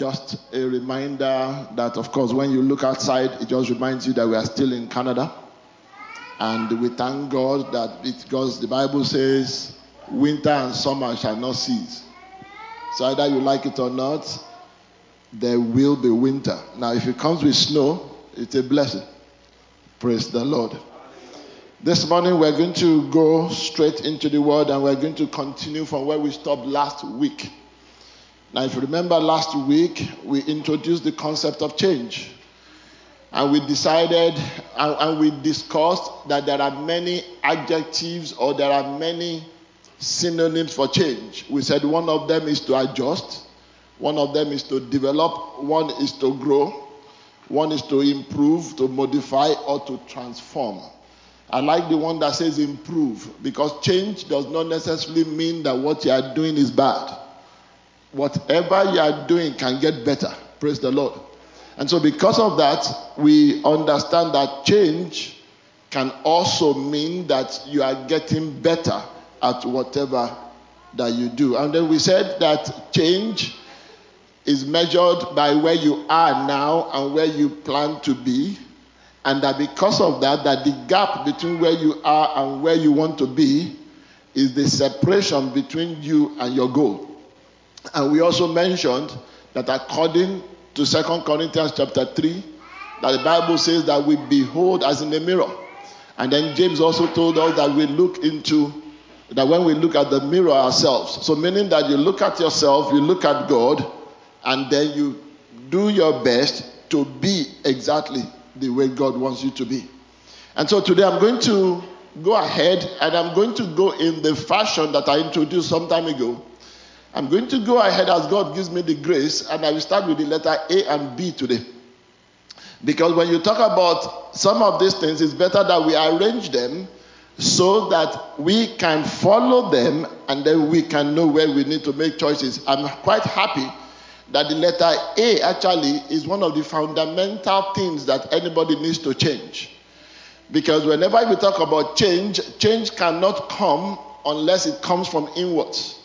Just a reminder that, of course, when you look outside, it just reminds you that we are still in Canada. And we thank God that because the Bible says, winter and summer shall not cease. So either you like it or not, there will be winter. Now, if it comes with snow, it's a blessing. Praise the Lord. This morning, we're going to go straight into the word and we're going to continue from where we stopped last week. Now, if you remember last week, we introduced the concept of change. And we decided and, and, we discussed that there are many adjectives or there are many synonyms for change. We said one of them is to adjust, one of them is to develop, one is to grow, one is to improve, to modify, or to transform. I like the one that says improve because change does not necessarily mean that what you are doing is bad whatever you are doing can get better. Praise the Lord. And so, because of that, we understand that change can also mean that you are getting better at whatever that you do. And then we said that change is measured by where you are now and where you plan to be. And that because of that, that the gap between where you are and where you want to be is the separation between you and your goal. And we also mentioned that according to 2 Corinthians chapter 3, that the Bible says that we behold as in a mirror. And then James also told us that we look into, that when we look at the mirror ourselves. So, meaning that you look at yourself, you look at God, and then you do your best to be exactly the way God wants you to be. And so today I'm going to go ahead and I'm going to go in the fashion that I introduced some time ago. I'm going to go ahead as God gives me the grace, and I will start with the letter A and B today. Because when you talk about some of these things, it's better that we arrange them so that we can follow them and then we can know where we need to make choices. I'm quite happy that the letter A actually is one of the fundamental things that anybody needs to change. Because whenever we talk about change, change cannot come unless it comes from inwards.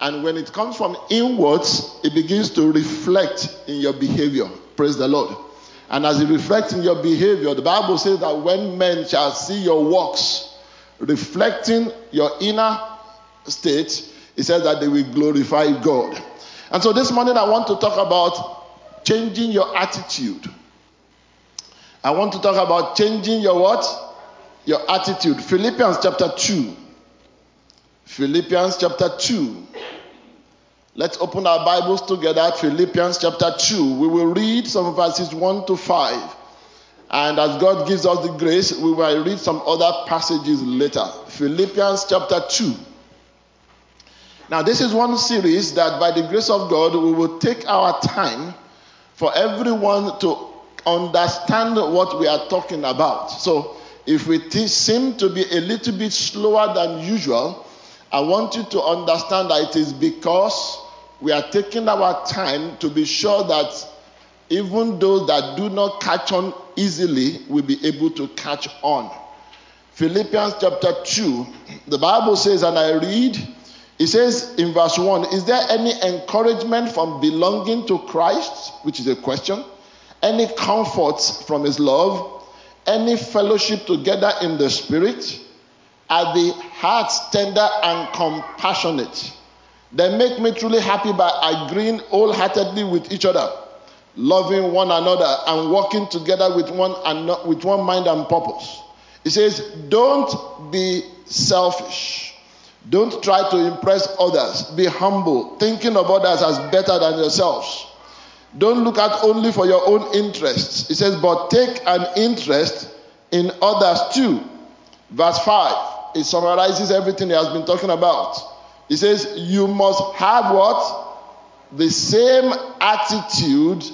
And when it comes from inwards, it begins to reflect in your behavior. Praise the Lord. And as it reflects in your behavior, the Bible says that when men shall see your works reflecting your inner state, it says that they will glorify God. And so this morning I want to talk about changing your attitude. I want to talk about changing your what? Your attitude. Philippians chapter 2. Philippians chapter 2. Let's open our Bibles together, Philippians chapter 2. We will read some verses 1 to 5. And as God gives us the grace, we will read some other passages later. Philippians chapter 2. Now, this is one series that by the grace of God, we will take our time for everyone to understand what we are talking about. So, if we seem to be a little bit slower than usual, I want you to understand that it is because we are taking our time to be sure that even those that do not catch on easily will be able to catch on. Philippians chapter 2, the Bible says, and I read, it says in verse 1 Is there any encouragement from belonging to Christ? Which is a question. Any comfort from his love? Any fellowship together in the Spirit? Are the hearts tender and compassionate? They make me truly happy by agreeing wholeheartedly with each other, loving one another, and working together with one and with one mind and purpose. It says, Don't be selfish. Don't try to impress others. Be humble, thinking of others as better than yourselves. Don't look out only for your own interests. It says, but take an interest in others too. Verse 5 it summarizes everything he has been talking about. He says, You must have what? The same attitude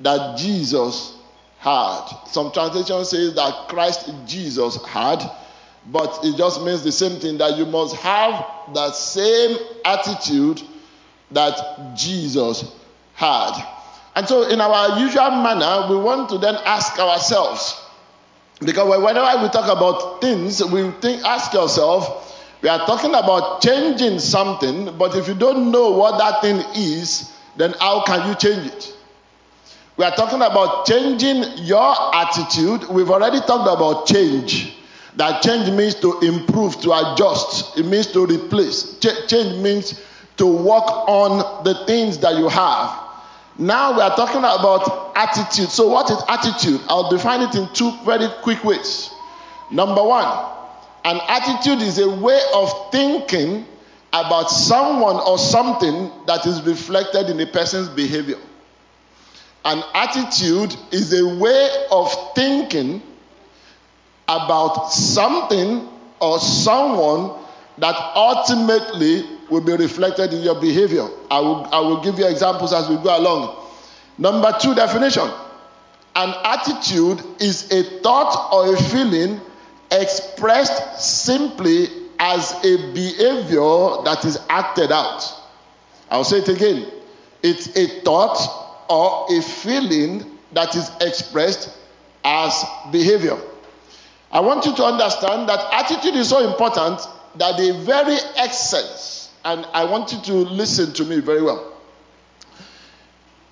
that Jesus had. Some translation says that Christ Jesus had, but it just means the same thing that you must have the same attitude that Jesus had. And so, in our usual manner, we want to then ask ourselves, because whenever we talk about things, we think, ask yourself, we are talking about changing something, but if you don't know what that thing is, then how can you change it? We are talking about changing your attitude. We've already talked about change. That change means to improve, to adjust. It means to replace. Ch- change means to work on the things that you have. Now we are talking about attitude. So, what is attitude? I'll define it in two very quick ways. Number one, an attitude is a way of thinking about someone or something that is reflected in a person's behavior. An attitude is a way of thinking about something or someone that ultimately will be reflected in your behavior. I will, I will give you examples as we go along. Number two definition an attitude is a thought or a feeling expressed simply as a behavior that is acted out. I'll say it again. It's a thought or a feeling that is expressed as behavior. I want you to understand that attitude is so important that the very essence, and I want you to listen to me very well.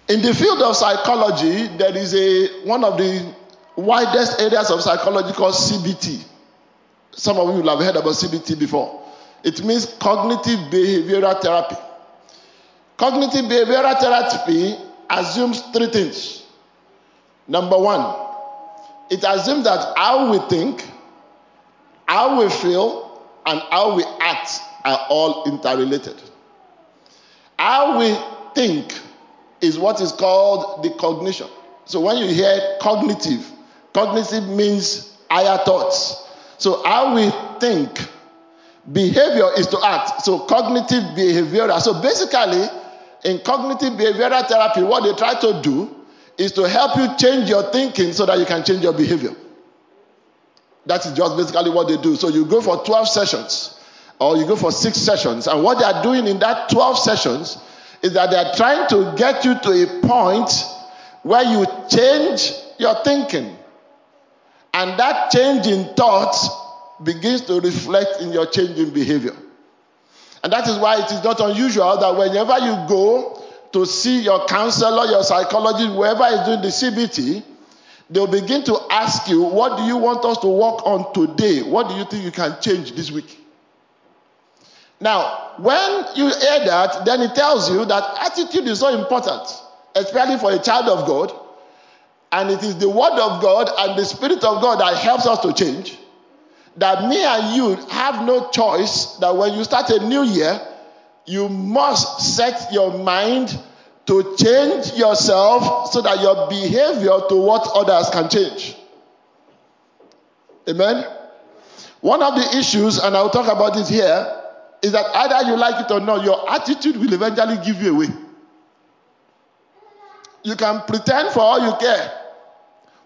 In the field of psychology, there is a one of the widest areas of psychology called CBT. Some of you will have heard about CBT before. It means cognitive behavioral therapy. Cognitive behavioral therapy assumes three things. Number one, it assumes that how we think, how we feel, and how we act are all interrelated. How we think is what is called the cognition. So when you hear cognitive, cognitive means higher thoughts. So how we think, behavior is to act. So cognitive behavioral. So basically, in cognitive behavioral therapy, what they try to do is to help you change your thinking so that you can change your behavior. That is just basically what they do. So you go for 12 sessions or you go for six sessions, and what they are doing in that 12 sessions is that they are trying to get you to a point where you change your thinking. And that change in thoughts begins to reflect in your change in behavior. And that is why it is not unusual that whenever you go to see your counselor, your psychologist, whoever is doing the CBT, they'll begin to ask you, What do you want us to work on today? What do you think you can change this week? Now, when you hear that, then it tells you that attitude is so important, especially for a child of God. And it is the Word of God and the Spirit of God that helps us to change. That me and you have no choice that when you start a new year, you must set your mind to change yourself so that your behavior towards others can change. Amen? One of the issues, and I'll talk about it here, is that either you like it or not, your attitude will eventually give you away. You can pretend for all you care.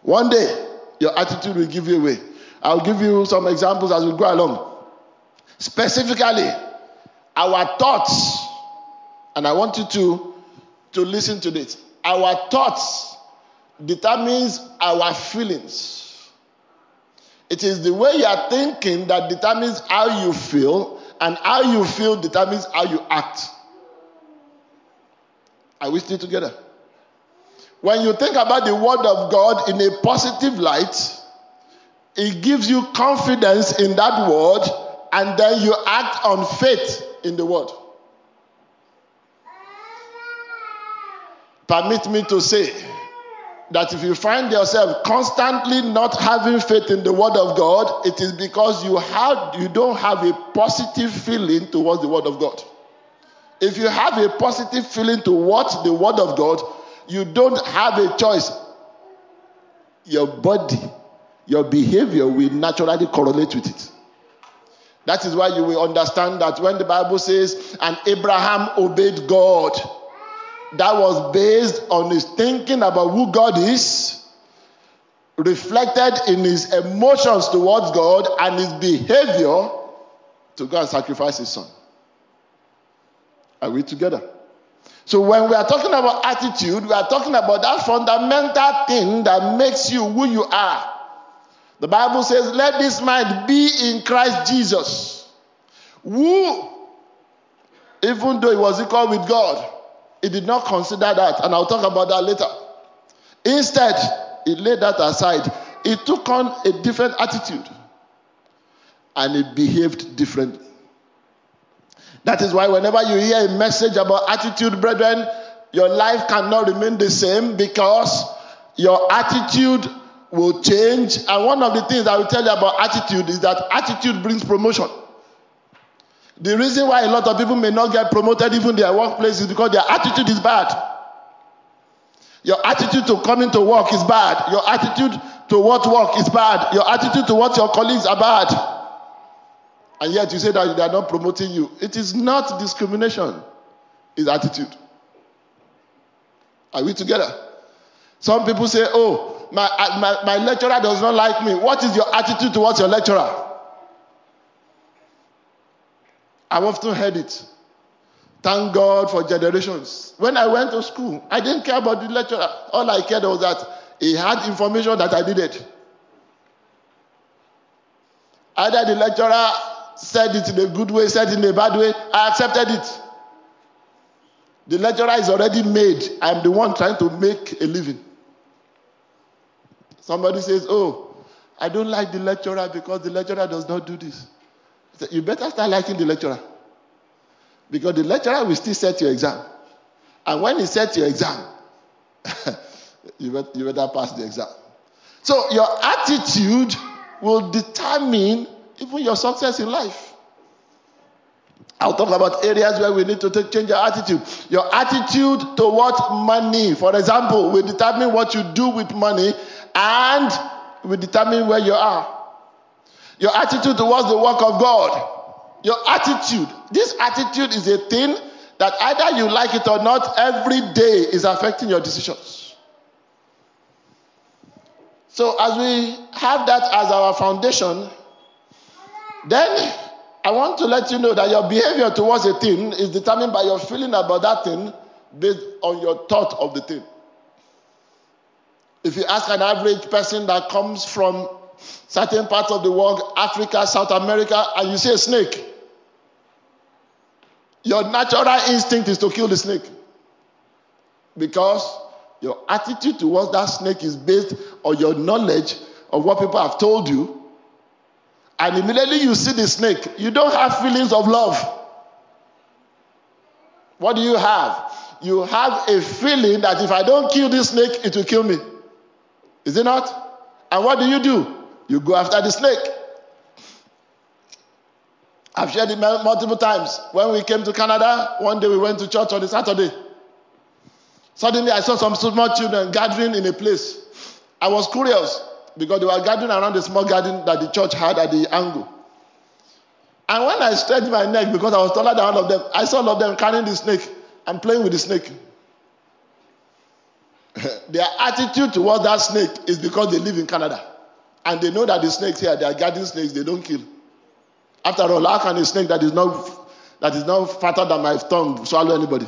One day, your attitude will give you away. I'll give you some examples as we go along. Specifically, our thoughts, and I want you to, to listen to this. Our thoughts determines our feelings. It is the way you are thinking that determines how you feel, and how you feel determines how you act. Are we still together? When you think about the Word of God in a positive light, it gives you confidence in that Word, and then you act on faith in the Word. Permit me to say that if you find yourself constantly not having faith in the word of God, it is because you have you don't have a positive feeling towards the word of God. If you have a positive feeling towards the word of God, you don't have a choice. Your body, your behavior will naturally correlate with it. That is why you will understand that when the Bible says, and Abraham obeyed God, that was based on his thinking about who God is, reflected in his emotions towards God and his behavior to go and sacrifice his son. Are we together? So, when we are talking about attitude, we are talking about that fundamental thing that makes you who you are. The Bible says, Let this mind be in Christ Jesus, who, even though he was equal with God, he did not consider that, and I'll talk about that later. Instead, he laid that aside. He took on a different attitude and he behaved differently. That is why, whenever you hear a message about attitude, brethren, your life cannot remain the same because your attitude will change. And one of the things I will tell you about attitude is that attitude brings promotion. The reason why a lot of people may not get promoted even their workplace is because their attitude is bad. Your attitude to coming to work is bad. Your attitude to what work is bad. Your attitude to what your colleagues are bad. And yet you say that they are not promoting you. It is not discrimination, it's attitude. Are we together? Some people say, Oh, my, uh, my, my lecturer does not like me. What is your attitude towards your lecturer? I've often heard it. Thank God for generations. When I went to school, I didn't care about the lecturer. All I cared was that he had information that I needed. Either the lecturer said it in a good way, said it in a bad way, I accepted it. The lecturer is already made. I'm the one trying to make a living. Somebody says, Oh, I don't like the lecturer because the lecturer does not do this. You better start liking the lecturer. Because the lecturer will still set your exam. And when he sets your exam, you, better, you better pass the exam. So your attitude will determine even your success in life. I'll talk about areas where we need to take, change our attitude. Your attitude towards money, for example, will determine what you do with money and will determine where you are. Your attitude towards the work of God your attitude. This attitude is a thing that either you like it or not, every day is affecting your decisions. So, as we have that as our foundation, then I want to let you know that your behavior towards a thing is determined by your feeling about that thing based on your thought of the thing. If you ask an average person that comes from certain parts of the world, Africa, South America, and you see a snake, your natural instinct is to kill the snake. Because your attitude towards that snake is based on your knowledge of what people have told you. And immediately you see the snake, you don't have feelings of love. What do you have? You have a feeling that if I don't kill this snake, it will kill me. Is it not? And what do you do? You go after the snake. I've shared it multiple times. When we came to Canada, one day we went to church on a Saturday. Suddenly, I saw some small children gathering in a place. I was curious because they were gathering around the small garden that the church had at the angle. And when I stretched my neck because I was taller than all of them, I saw all of them carrying the snake and playing with the snake. Their attitude towards that snake is because they live in Canada. And they know that the snakes here, they are garden snakes, they don't kill. After all, how can a snake that is not that is not fatter than my thumb swallow anybody?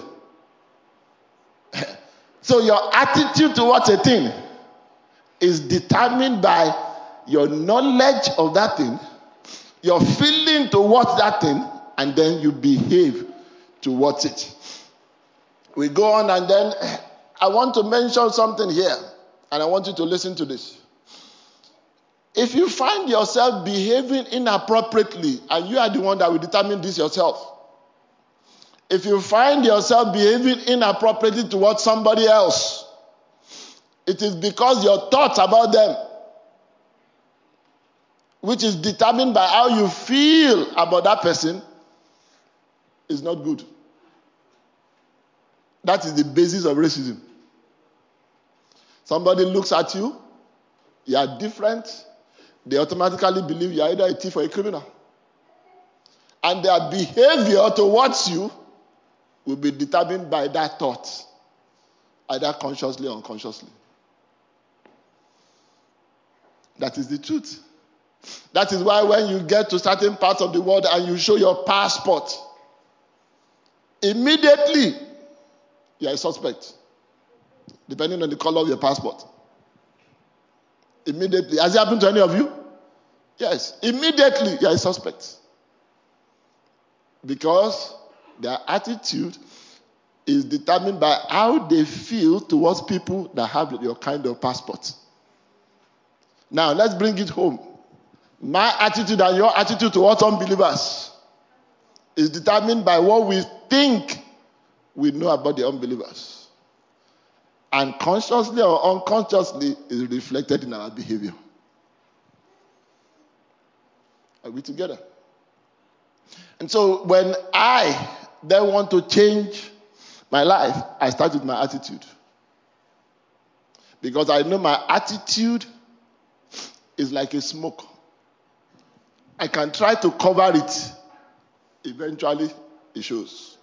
so your attitude towards a thing is determined by your knowledge of that thing, your feeling towards that thing, and then you behave towards it. We go on, and then I want to mention something here, and I want you to listen to this. If you find yourself behaving inappropriately, and you are the one that will determine this yourself, if you find yourself behaving inappropriately towards somebody else, it is because your thoughts about them, which is determined by how you feel about that person, is not good. That is the basis of racism. Somebody looks at you, you are different, they automatically believe you're either a thief or a criminal. And their behavior towards you will be determined by that thought, either consciously or unconsciously. That is the truth. That is why when you get to certain parts of the world and you show your passport, immediately you are a suspect, depending on the color of your passport. Immediately. Has it happened to any of you? Yes. Immediately, you are a suspect. Because their attitude is determined by how they feel towards people that have your kind of passport. Now, let's bring it home. My attitude and your attitude towards unbelievers is determined by what we think we know about the unbelievers. And consciously or unconsciously is reflected in our behavior. Are we together? And so when I then want to change my life, I start with my attitude. Because I know my attitude is like a smoke. I can try to cover it, eventually, it shows.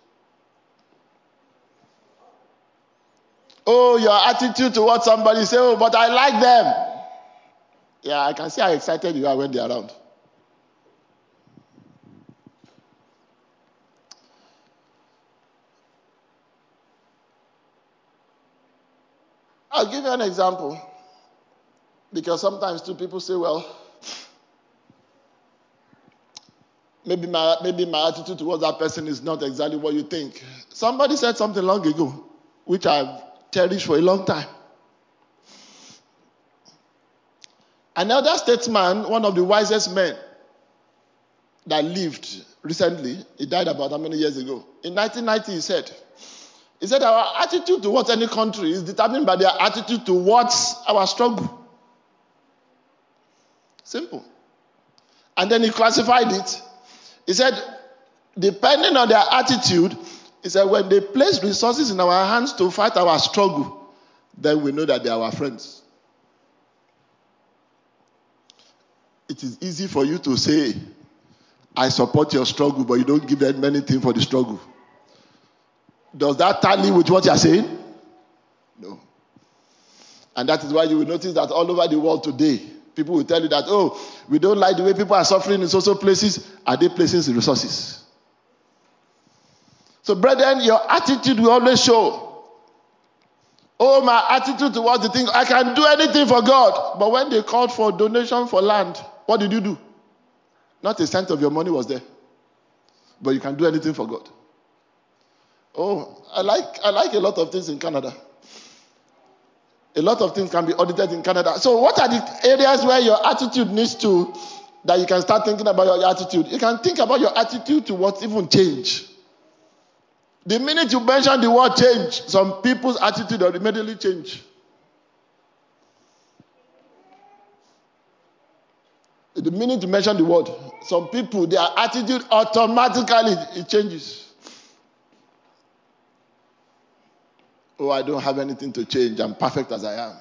Oh, your attitude towards somebody, say, Oh, but I like them. Yeah, I can see how excited you are when they're around. I'll give you an example. Because sometimes two people say, well, maybe my, maybe my attitude towards that person is not exactly what you think. Somebody said something long ago, which I've cherished for a long time. Another statesman, one of the wisest men that lived recently, he died about how many years ago? In 1990, he said, he said, Our attitude towards any country is determined by their attitude towards our struggle. Simple. And then he classified it. He said, depending on their attitude, he said, when they place resources in our hands to fight our struggle, then we know that they are our friends. It is easy for you to say, I support your struggle, but you don't give them anything for the struggle. Does that tally with what you are saying? No. And that is why you will notice that all over the world today, People will tell you that, oh, we don't like the way people are suffering in social places. Are they placing resources? So, brethren, your attitude will always show. Oh, my attitude towards the thing, I can do anything for God. But when they called for donation for land, what did you do? Not a cent of your money was there. But you can do anything for God. Oh, I like, I like a lot of things in Canada. A lot of things can be audited in Canada. So, what are the areas where your attitude needs to, that you can start thinking about your attitude? You can think about your attitude towards even change. The minute you mention the word change, some people's attitude will immediately change. The minute you mention the word, some people, their attitude automatically it changes. Oh, I don't have anything to change. I'm perfect as I am.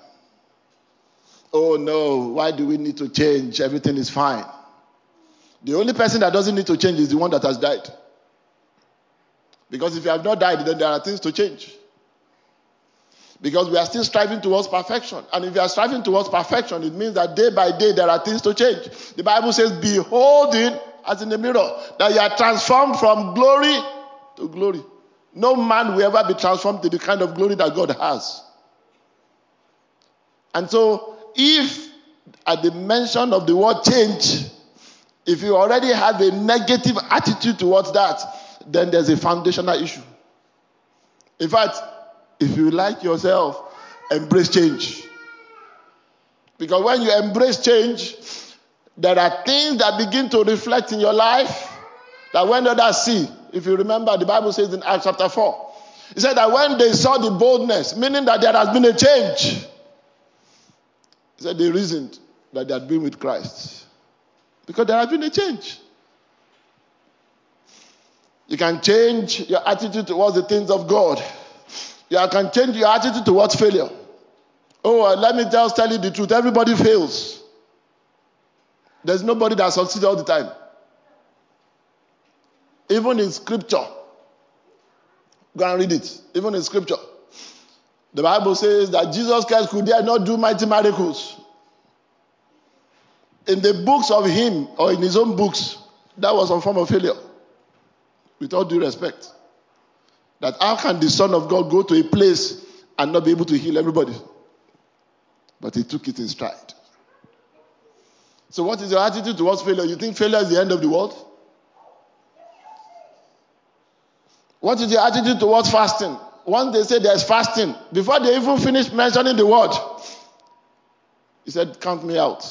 Oh, no. Why do we need to change? Everything is fine. The only person that doesn't need to change is the one that has died. Because if you have not died, then there are things to change. Because we are still striving towards perfection. And if you are striving towards perfection, it means that day by day there are things to change. The Bible says, Beholding, as in the mirror, that you are transformed from glory to glory. No man will ever be transformed to the kind of glory that God has. And so, if at the mention of the word change, if you already have a negative attitude towards that, then there's a foundational issue. In fact, if you like yourself, embrace change. Because when you embrace change, there are things that begin to reflect in your life that when others see, if you remember, the Bible says in Acts chapter 4, he said that when they saw the boldness, meaning that there has been a change, he said they reasoned that they had been with Christ. Because there has been a change. You can change your attitude towards the things of God. You can change your attitude towards failure. Oh, uh, let me just tell you the truth. Everybody fails. There's nobody that succeeds all the time. Even in scripture. Go and read it. Even in scripture. The Bible says that Jesus Christ could dare not do mighty miracles. In the books of him, or in his own books, that was some form of failure. With all due respect. That how can the Son of God go to a place and not be able to heal everybody? But he took it in stride. So, what is your attitude towards failure? You think failure is the end of the world? What is your attitude towards fasting? once they say there's fasting, before they even finish mentioning the word, he said, Count me out.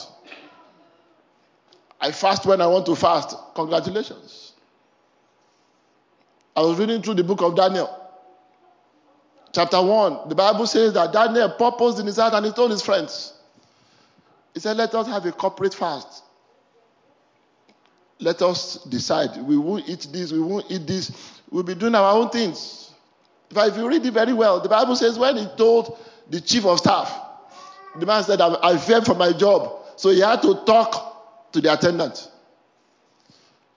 I fast when I want to fast. Congratulations. I was reading through the book of Daniel. Chapter 1, the Bible says that Daniel purposed in his heart and he told his friends. He said, Let us have a corporate fast. Let us decide. We won't eat this, we won't eat this. We'll be doing our own things. But if you read it very well, the Bible says when he told the chief of staff, the man said, I fear for my job. So he had to talk to the attendant.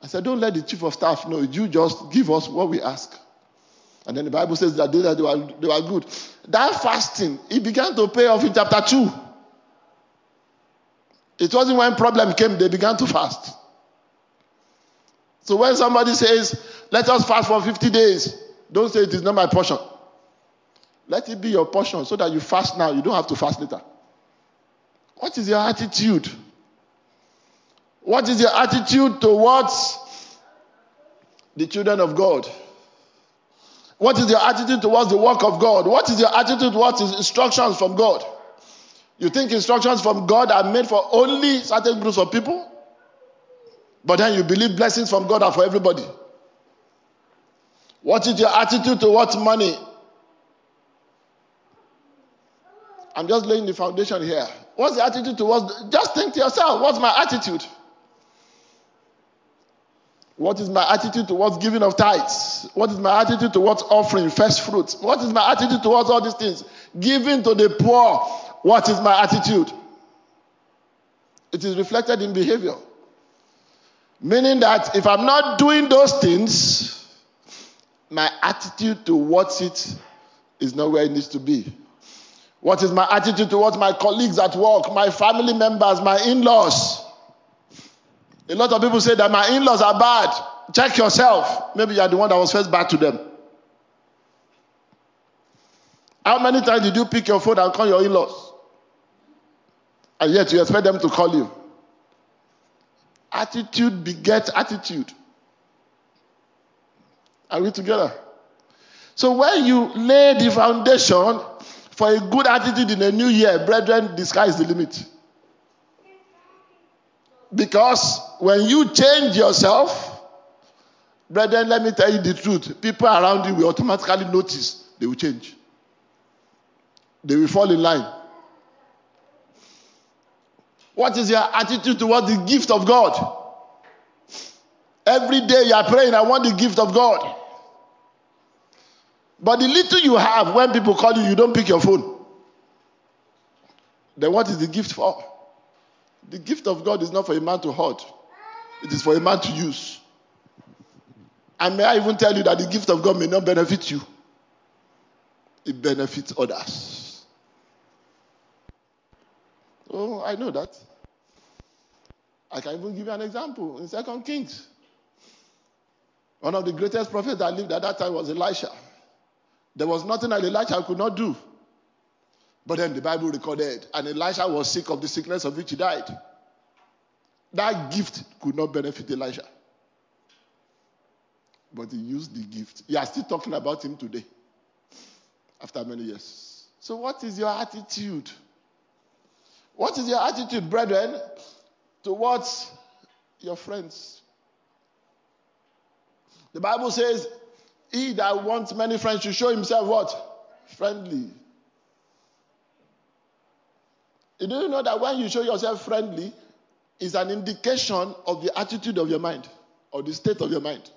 I said, Don't let the chief of staff know. You just give us what we ask. And then the Bible says that they, that they, were, they were good. That fasting, it began to pay off in chapter 2. It wasn't when problem came, they began to fast. So when somebody says, let us fast for 50 days, don't say it is not my portion. Let it be your portion so that you fast now. You don't have to fast later. What is your attitude? What is your attitude towards the children of God? What is your attitude towards the work of God? What is your attitude towards instructions from God? You think instructions from God are made for only certain groups of people? But then you believe blessings from God are for everybody. What is your attitude towards money? I'm just laying the foundation here. What's the attitude towards? Just think to yourself, what's my attitude? What is my attitude towards giving of tithes? What is my attitude towards offering first fruits? What is my attitude towards all these things? Giving to the poor. What is my attitude? It is reflected in behavior. Meaning that if I'm not doing those things, my attitude towards it is not where it needs to be. What is my attitude towards my colleagues at work, my family members, my in laws? A lot of people say that my in laws are bad. Check yourself. Maybe you're the one that was first bad to them. How many times did you pick your phone and call your in laws? And yet you expect them to call you. Attitude begets attitude. Are we together? So when you lay the foundation for a good attitude in a new year, brethren, the sky is the limit. Because when you change yourself, brethren, let me tell you the truth. People around you will automatically notice they will change. They will fall in line. What is your attitude towards the gift of God? Every day you are praying, I want the gift of God. But the little you have, when people call you, you don't pick your phone. Then what is the gift for? The gift of God is not for a man to hoard, it is for a man to use. And may I even tell you that the gift of God may not benefit you, it benefits others. Oh, I know that. I can even give you an example in Second Kings. One of the greatest prophets that lived at that time was Elisha. There was nothing that Elisha could not do. But then the Bible recorded, and Elisha was sick of the sickness of which he died. That gift could not benefit Elisha. But he used the gift. You are still talking about him today, after many years. So, what is your attitude? What is your attitude, brethren, towards your friends? The Bible says, He that wants many friends should show himself what? Friendly. Do you know that when you show yourself friendly, is an indication of the attitude of your mind or the state of your mind?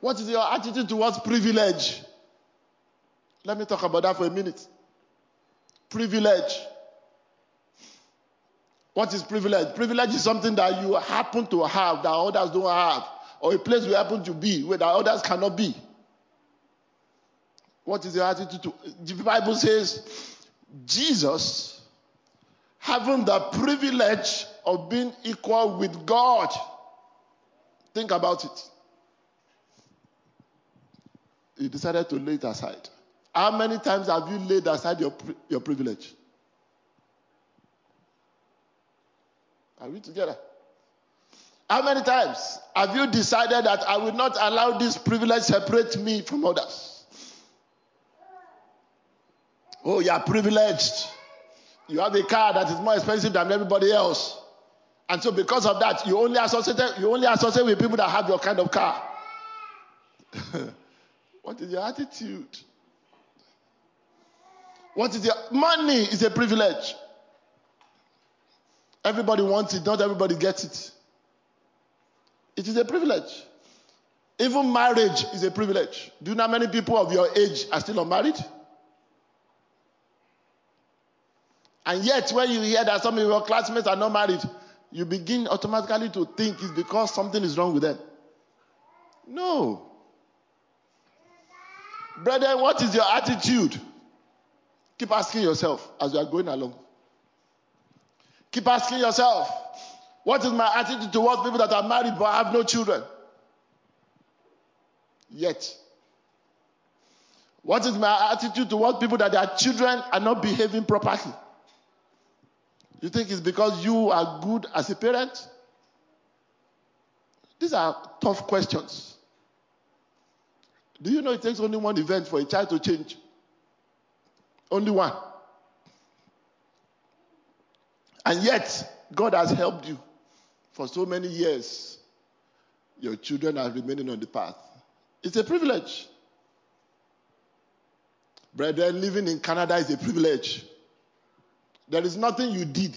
What is your attitude towards privilege? Let me talk about that for a minute. Privilege. What is privilege? Privilege is something that you happen to have that others don't have, or a place you happen to be where that others cannot be. What is your attitude to? The Bible says Jesus, having the privilege of being equal with God, think about it. He decided to lay it aside. How many times have you laid aside your, your privilege? Are we together? How many times have you decided that I will not allow this privilege separate me from others? Oh, you are privileged. You have a car that is more expensive than everybody else. And so because of that, you only associate you only associate with people that have your kind of car. what is your attitude? What is your money is a privilege. Everybody wants it, not everybody gets it. It is a privilege. Even marriage is a privilege. Do you know how many people of your age are still unmarried? And yet, when you hear that some of your classmates are not married, you begin automatically to think it's because something is wrong with them. No. Brother, what is your attitude? Keep asking yourself as you are going along. Keep asking yourself, what is my attitude towards people that are married but have no children? Yet. What is my attitude towards people that their children are not behaving properly? You think it's because you are good as a parent? These are tough questions. Do you know it takes only one event for a child to change? Only one. And yet, God has helped you for so many years. Your children are remaining on the path. It's a privilege. Brethren, living in Canada is a privilege. There is nothing you did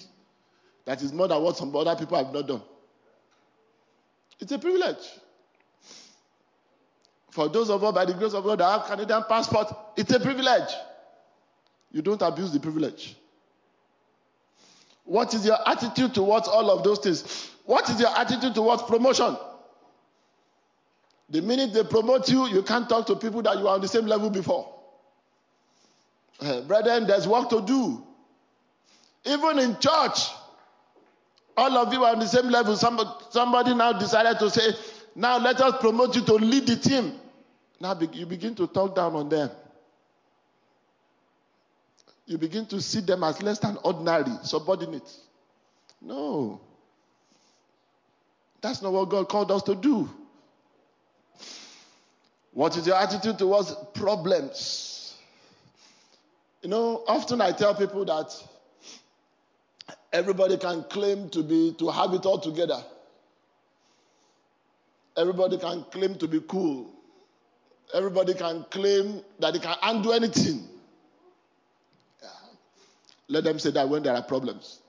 that is more than what some other people have not done. It's a privilege. For those of us, by the grace of God, that have Canadian passport, it's a privilege. You don't abuse the privilege. What is your attitude towards all of those things? What is your attitude towards promotion? The minute they promote you, you can't talk to people that you are on the same level before. Uh, brethren, there's work to do. Even in church, all of you are on the same level. Somebody, somebody now decided to say, now let us promote you to lead the team. Now you begin to talk down on them. You begin to see them as less than ordinary, subordinates. No. That's not what God called us to do. What is your attitude towards problems? You know, often I tell people that everybody can claim to be to have it all together. Everybody can claim to be cool. Everybody can claim that they can undo anything. Yeah. Let them say that when there are problems.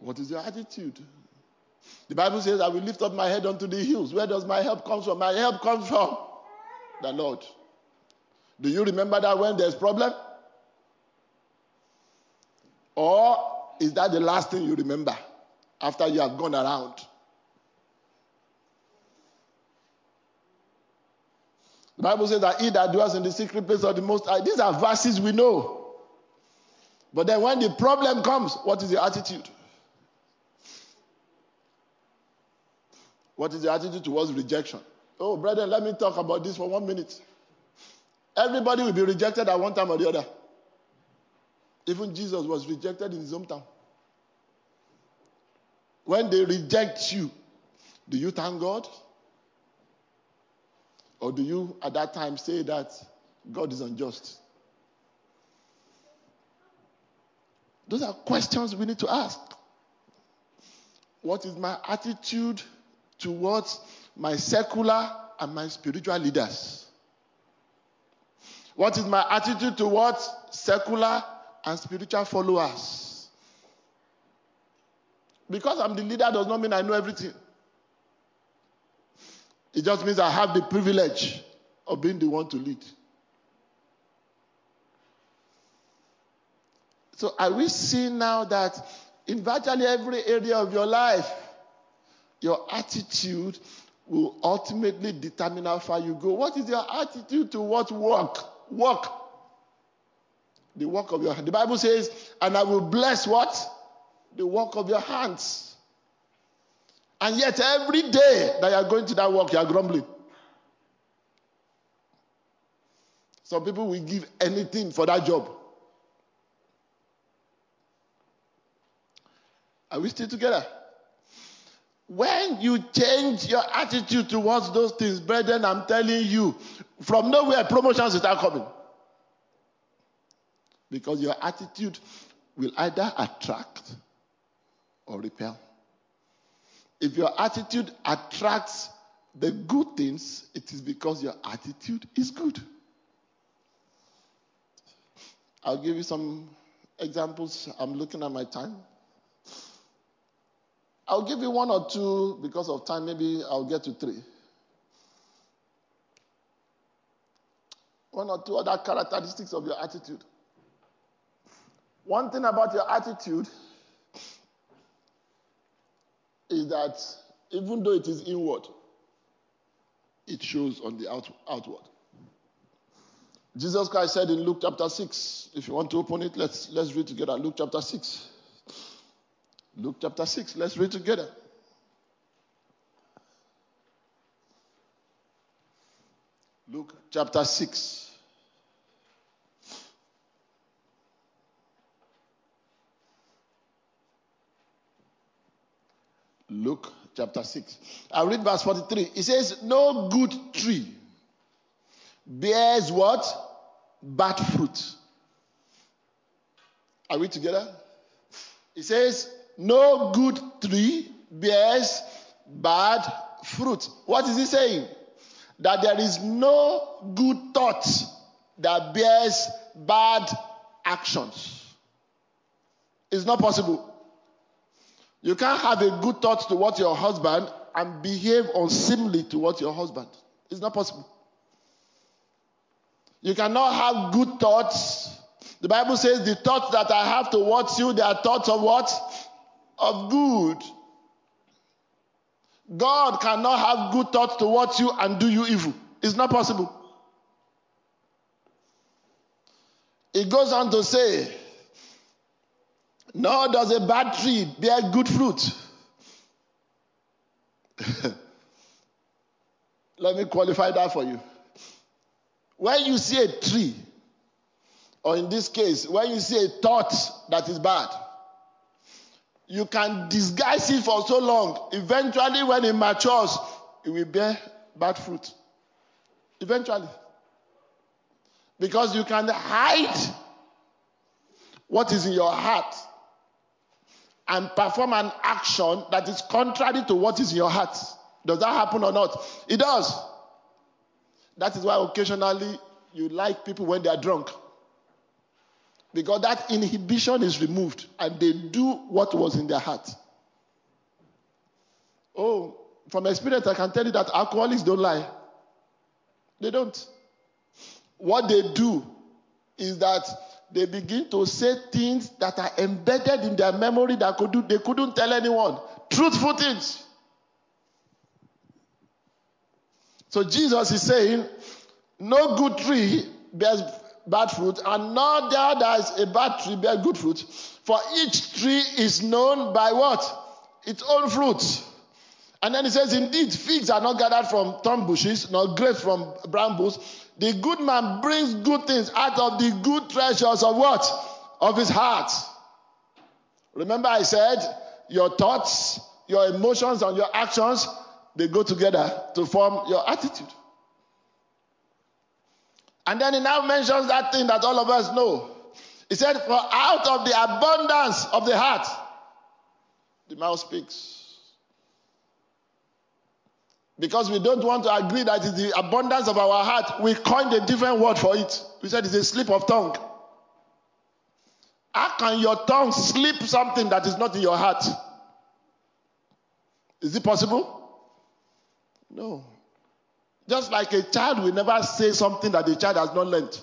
What is your attitude? The Bible says, I will lift up my head unto the hills. Where does my help come from? My help comes from the Lord. Do you remember that when there's problem? Or is that the last thing you remember after you have gone around? The Bible says that he that dwells in the secret place of the Most High. These are verses we know. But then when the problem comes, what is the attitude? What is the attitude towards rejection? Oh, brother, let me talk about this for one minute. Everybody will be rejected at one time or the other. Even Jesus was rejected in his hometown. When they reject you, do you thank God? Or do you at that time say that God is unjust? Those are questions we need to ask. What is my attitude towards my secular and my spiritual leaders? What is my attitude towards secular and spiritual followers? Because I'm the leader does not mean I know everything. It just means I have the privilege of being the one to lead. So, are we seeing now that in virtually every area of your life, your attitude will ultimately determine how far you go. What is your attitude towards work? Work. The work of your hand. The Bible says, and I will bless what? The work of your hands. And yet, every day that you are going to that work, you are grumbling. Some people will give anything for that job. Are we still together? When you change your attitude towards those things, brethren, I'm telling you, From nowhere, promotions will start coming. Because your attitude will either attract or repel. If your attitude attracts the good things, it is because your attitude is good. I'll give you some examples. I'm looking at my time. I'll give you one or two because of time. Maybe I'll get to three. One or two other characteristics of your attitude. One thing about your attitude is that even though it is inward, it shows on the out, outward. Jesus Christ said in Luke chapter 6, if you want to open it, let's, let's read together. Luke chapter 6. Luke chapter 6, let's read together. Luke chapter 6. Luke chapter 6. I read verse 43. It says, No good tree bears what? Bad fruit. Are we together? It says, No good tree bears bad fruit. What is he saying? That there is no good thought that bears bad actions. It's not possible. You can't have a good thought towards your husband and behave unseemly towards your husband. It's not possible. You cannot have good thoughts. The Bible says the thoughts that I have towards you, they are thoughts of what? Of good. God cannot have good thoughts towards you and do you evil. It's not possible. It goes on to say, nor does a bad tree bear good fruit. Let me qualify that for you. When you see a tree, or in this case, when you see a thought that is bad, you can disguise it for so long. Eventually, when it matures, it will bear bad fruit. Eventually. Because you can hide what is in your heart and perform an action that is contrary to what is in your heart. Does that happen or not? It does. That is why occasionally you like people when they are drunk. Because that inhibition is removed and they do what was in their heart. Oh, from experience, I can tell you that alcoholics don't lie. They don't. What they do is that they begin to say things that are embedded in their memory that could do, they couldn't tell anyone. Truthful things. So Jesus is saying, no good tree bears bad fruit, and nor there that is a bad tree bear good fruit. For each tree is known by what? Its own fruit. And then he says, Indeed, figs are not gathered from thorn bushes, nor grapes from brambles. The good man brings good things out of the good treasures of what? Of his heart. Remember, I said, your thoughts, your emotions, and your actions, they go together to form your attitude. And then he now mentions that thing that all of us know. He said, For out of the abundance of the heart, the mouth speaks. Because we don't want to agree that it's the abundance of our heart, we coined a different word for it. We said it's a slip of tongue. How can your tongue slip something that is not in your heart? Is it possible? No. Just like a child will never say something that the child has not learned.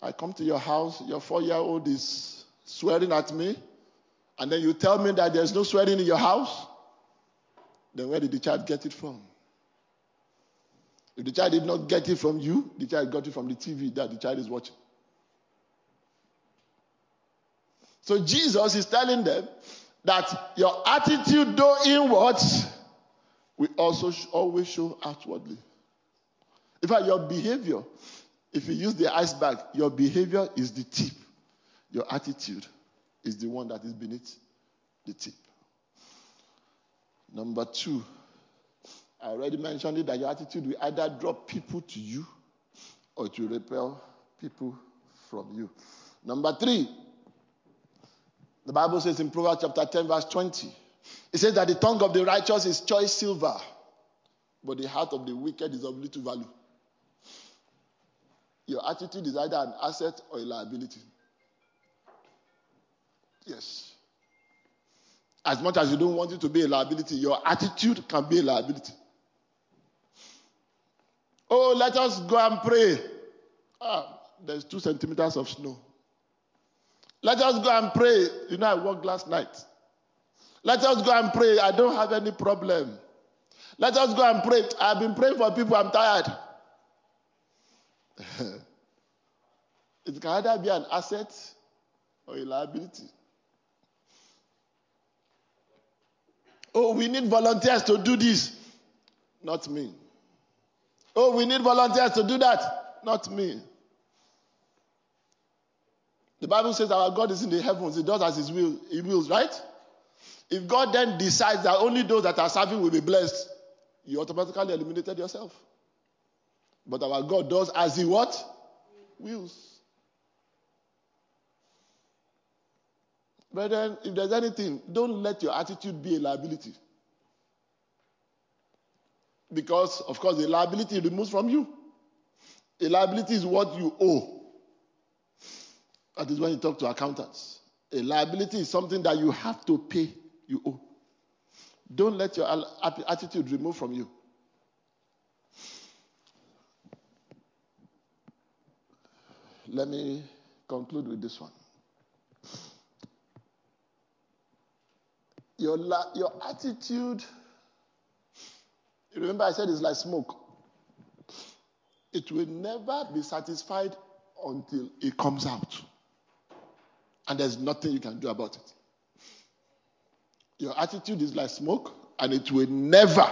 I come to your house, your four year old is swearing at me, and then you tell me that there's no swearing in your house. Then where did the child get it from? If the child did not get it from you, the child got it from the TV that the child is watching. So Jesus is telling them that your attitude, though inwards, will also always show outwardly. In fact, your behavior, if you use the iceberg, your behavior is the tip. Your attitude is the one that is beneath the tip. Number two, I already mentioned it that your attitude will either draw people to you or to repel people from you. Number three, the Bible says in Proverbs chapter 10, verse 20, it says that the tongue of the righteous is choice silver, but the heart of the wicked is of little value. Your attitude is either an asset or a liability. Yes. As much as you don't want it to be a liability, your attitude can be a liability. Oh, let us go and pray. Ah, there's two centimeters of snow. Let us go and pray. You know, I worked last night. Let us go and pray. I don't have any problem. Let us go and pray. I've been praying for people. I'm tired. it can either be an asset or a liability. Oh, we need volunteers to do this. Not me. Oh, we need volunteers to do that. Not me. The Bible says our God is in the heavens. He does as His will. He wills, right? If God then decides that only those that are serving will be blessed, you automatically eliminated yourself. But our God does as He what? Wills. Brethren, if there's anything, don't let your attitude be a liability. Because, of course, the liability removes from you. A liability is what you owe. That is when you talk to accountants. A liability is something that you have to pay, you owe. Don't let your attitude remove from you. Let me conclude with this one. Your, your attitude, remember I said it's like smoke. It will never be satisfied until it comes out. And there's nothing you can do about it. Your attitude is like smoke, and it will never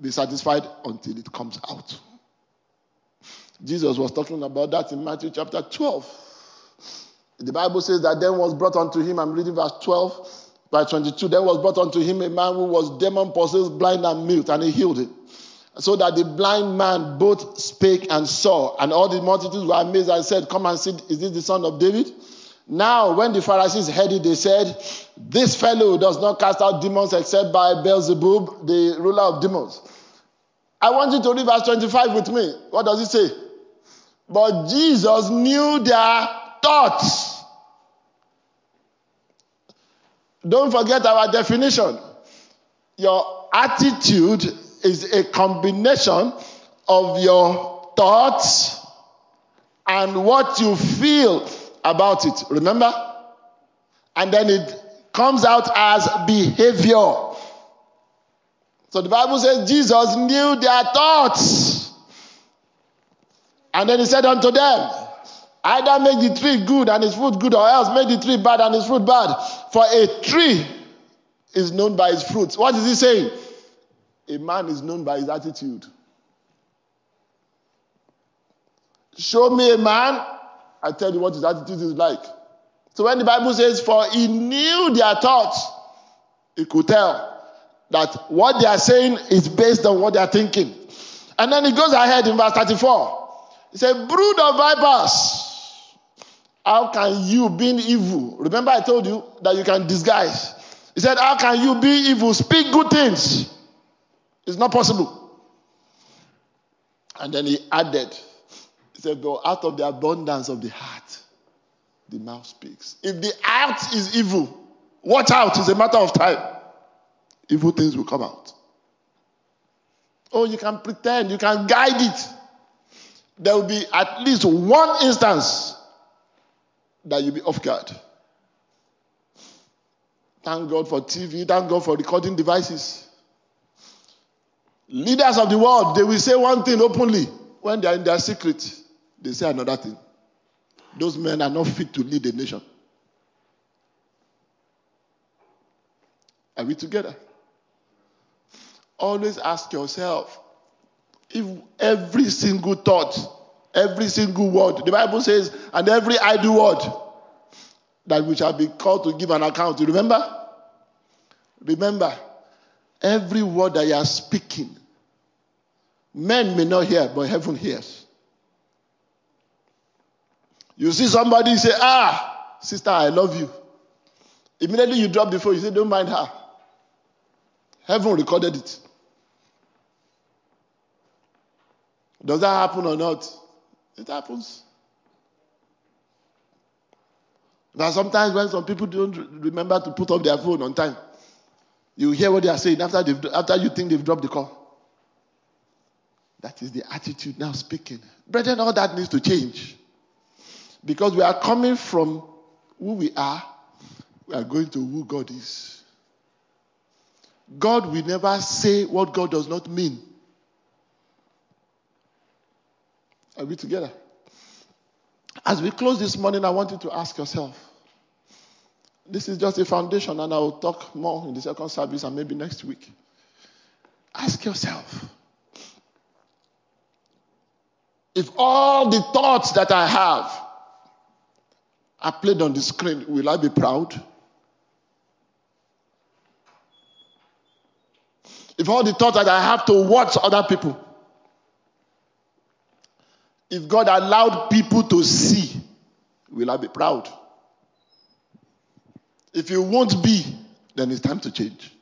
be satisfied until it comes out. Jesus was talking about that in Matthew chapter 12. The Bible says that then was brought unto him, I'm reading verse 12 Verse 22 There was brought unto him a man who was demon possessed, blind and mute, and he healed him. So that the blind man both spake and saw, and all the multitudes were amazed and said, Come and see, is this the son of David? Now, when the Pharisees heard it, they said, This fellow does not cast out demons except by Beelzebub, the ruler of demons. I want you to read verse 25 with me. What does it say? But Jesus knew their thoughts Don't forget our definition. Your attitude is a combination of your thoughts and what you feel about it. Remember? And then it comes out as behavior. So the Bible says Jesus knew their thoughts. And then he said unto them, Either make the tree good and its fruit good, or else make the tree bad and its fruit bad. For a tree is known by its fruits. What is he saying? A man is known by his attitude. Show me a man, I tell you what his attitude is like. So when the Bible says, For he knew their thoughts, he could tell that what they are saying is based on what they are thinking. And then he goes ahead in verse 34. He said, Brood of vipers. How can you, being evil, remember I told you that you can disguise. He said, How can you be evil? Speak good things. It's not possible. And then he added, He said, But out of the abundance of the heart, the mouth speaks. If the heart is evil, watch out, it's a matter of time. Evil things will come out. Oh, you can pretend, you can guide it. There will be at least one instance that you be off guard. Thank God for TV. Thank God for recording devices. Leaders of the world, they will say one thing openly. When they are in their secret, they say another thing. Those men are not fit to lead a nation. Are we together? Always ask yourself if every single thought Every single word. The Bible says, and every idle word that we shall be called to give an account. You remember? Remember, every word that you are speaking Men may not hear, but heaven hears. You see somebody say, Ah, sister, I love you. Immediately you drop the phone, you say, Don't mind her. Heaven recorded it. Does that happen or not? It happens. Now, sometimes when some people don't remember to put up their phone on time, you hear what they are saying after, after you think they've dropped the call. That is the attitude now speaking. Brethren, all that needs to change. Because we are coming from who we are, we are going to who God is. God will never say what God does not mean. Are we together? As we close this morning, I want you to ask yourself this is just a foundation, and I will talk more in the second service and maybe next week. Ask yourself if all the thoughts that I have are played on the screen, will I be proud? If all the thoughts that I have to watch other people, if God allowed people to see, will I be proud? If you won't be, then it's time to change.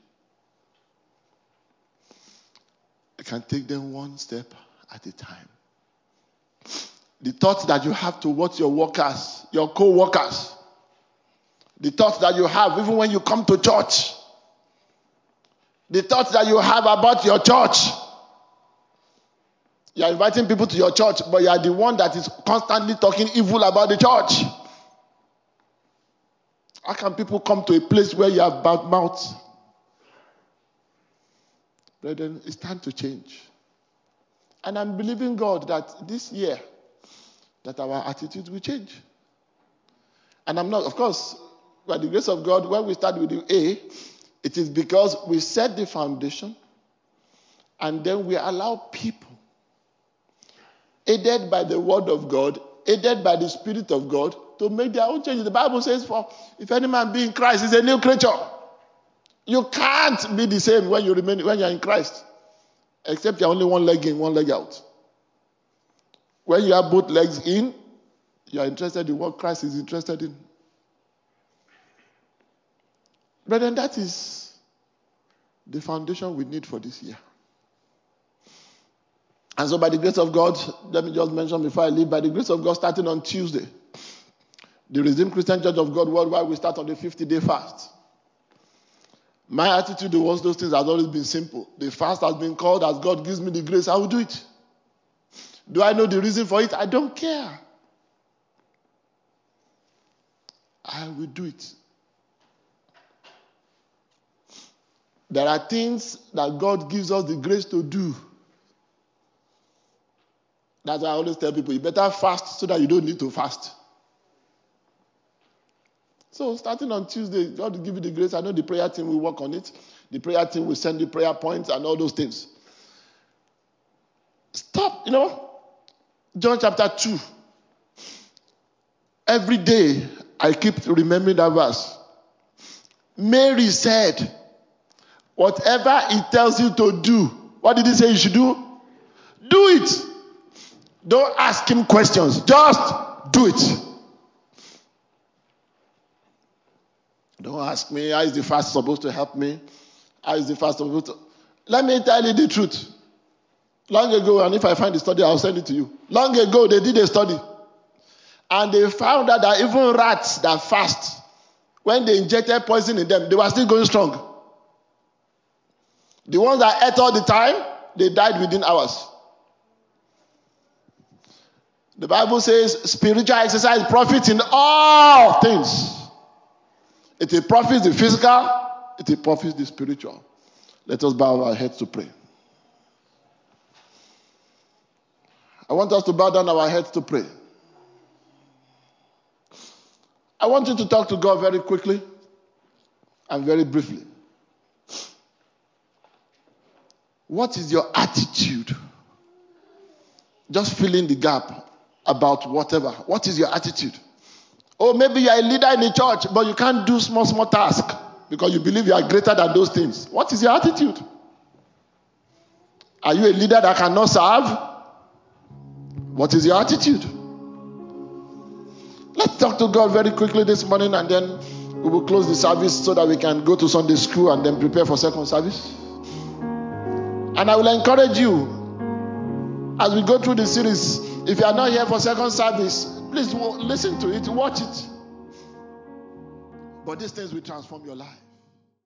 I can take them one step at a time. The thoughts that you have towards your workers, your co workers, the thoughts that you have even when you come to church, the thoughts that you have about your church. You are inviting people to your church, but you are the one that is constantly talking evil about the church. How can people come to a place where you have bad mouths? Brethren, it's time to change. And I'm believing God that this year, that our attitude will change. And I'm not, of course, by the grace of God, when we start with the A, it is because we set the foundation and then we allow people, aided by the word of God, aided by the Spirit of God, to make their own changes. The Bible says, For if any man be in Christ, is a new creature. You can't be the same when you remain when you're in Christ. Except you're only one leg in, one leg out. When you have both legs in, you are interested in what Christ is interested in. Brethren, that is the foundation we need for this year. And so, by the grace of God, let me just mention before I leave, by the grace of God, starting on Tuesday, the Redeemed Christian Church of God worldwide will start on the 50 day fast. My attitude towards those things has always been simple. The fast has been called as God gives me the grace, I will do it. Do I know the reason for it? I don't care. I will do it. There are things that God gives us the grace to do. That's why I always tell people you better fast so that you don't need to fast. So, starting on Tuesday, God will give you the grace. I know the prayer team will work on it. The prayer team will send you prayer points and all those things. Stop, you know, John chapter 2. Every day, I keep remembering that verse. Mary said, Whatever he tells you to do, what did he say you should do? Do it. Don't ask him questions. Just do it. Don't ask me, how is the fast supposed to help me? How is the fast supposed to. Let me tell you the truth. Long ago, and if I find the study, I'll send it to you. Long ago, they did a study. And they found out that even rats that fast, when they injected poison in them, they were still going strong. The ones that ate all the time, they died within hours. The Bible says spiritual exercise profits in all things. It profits the physical, it profits the spiritual. Let us bow our heads to pray. I want us to bow down our heads to pray. I want you to talk to God very quickly and very briefly. What is your attitude? Just fill in the gap about whatever. What is your attitude? Or maybe you are a leader in the church, but you can't do small, small tasks because you believe you are greater than those things. What is your attitude? Are you a leader that cannot serve? What is your attitude? Let's talk to God very quickly this morning and then we will close the service so that we can go to Sunday school and then prepare for second service. And I will encourage you as we go through the series. If you are not here for second service, please listen to it, watch it. But these things will transform your life.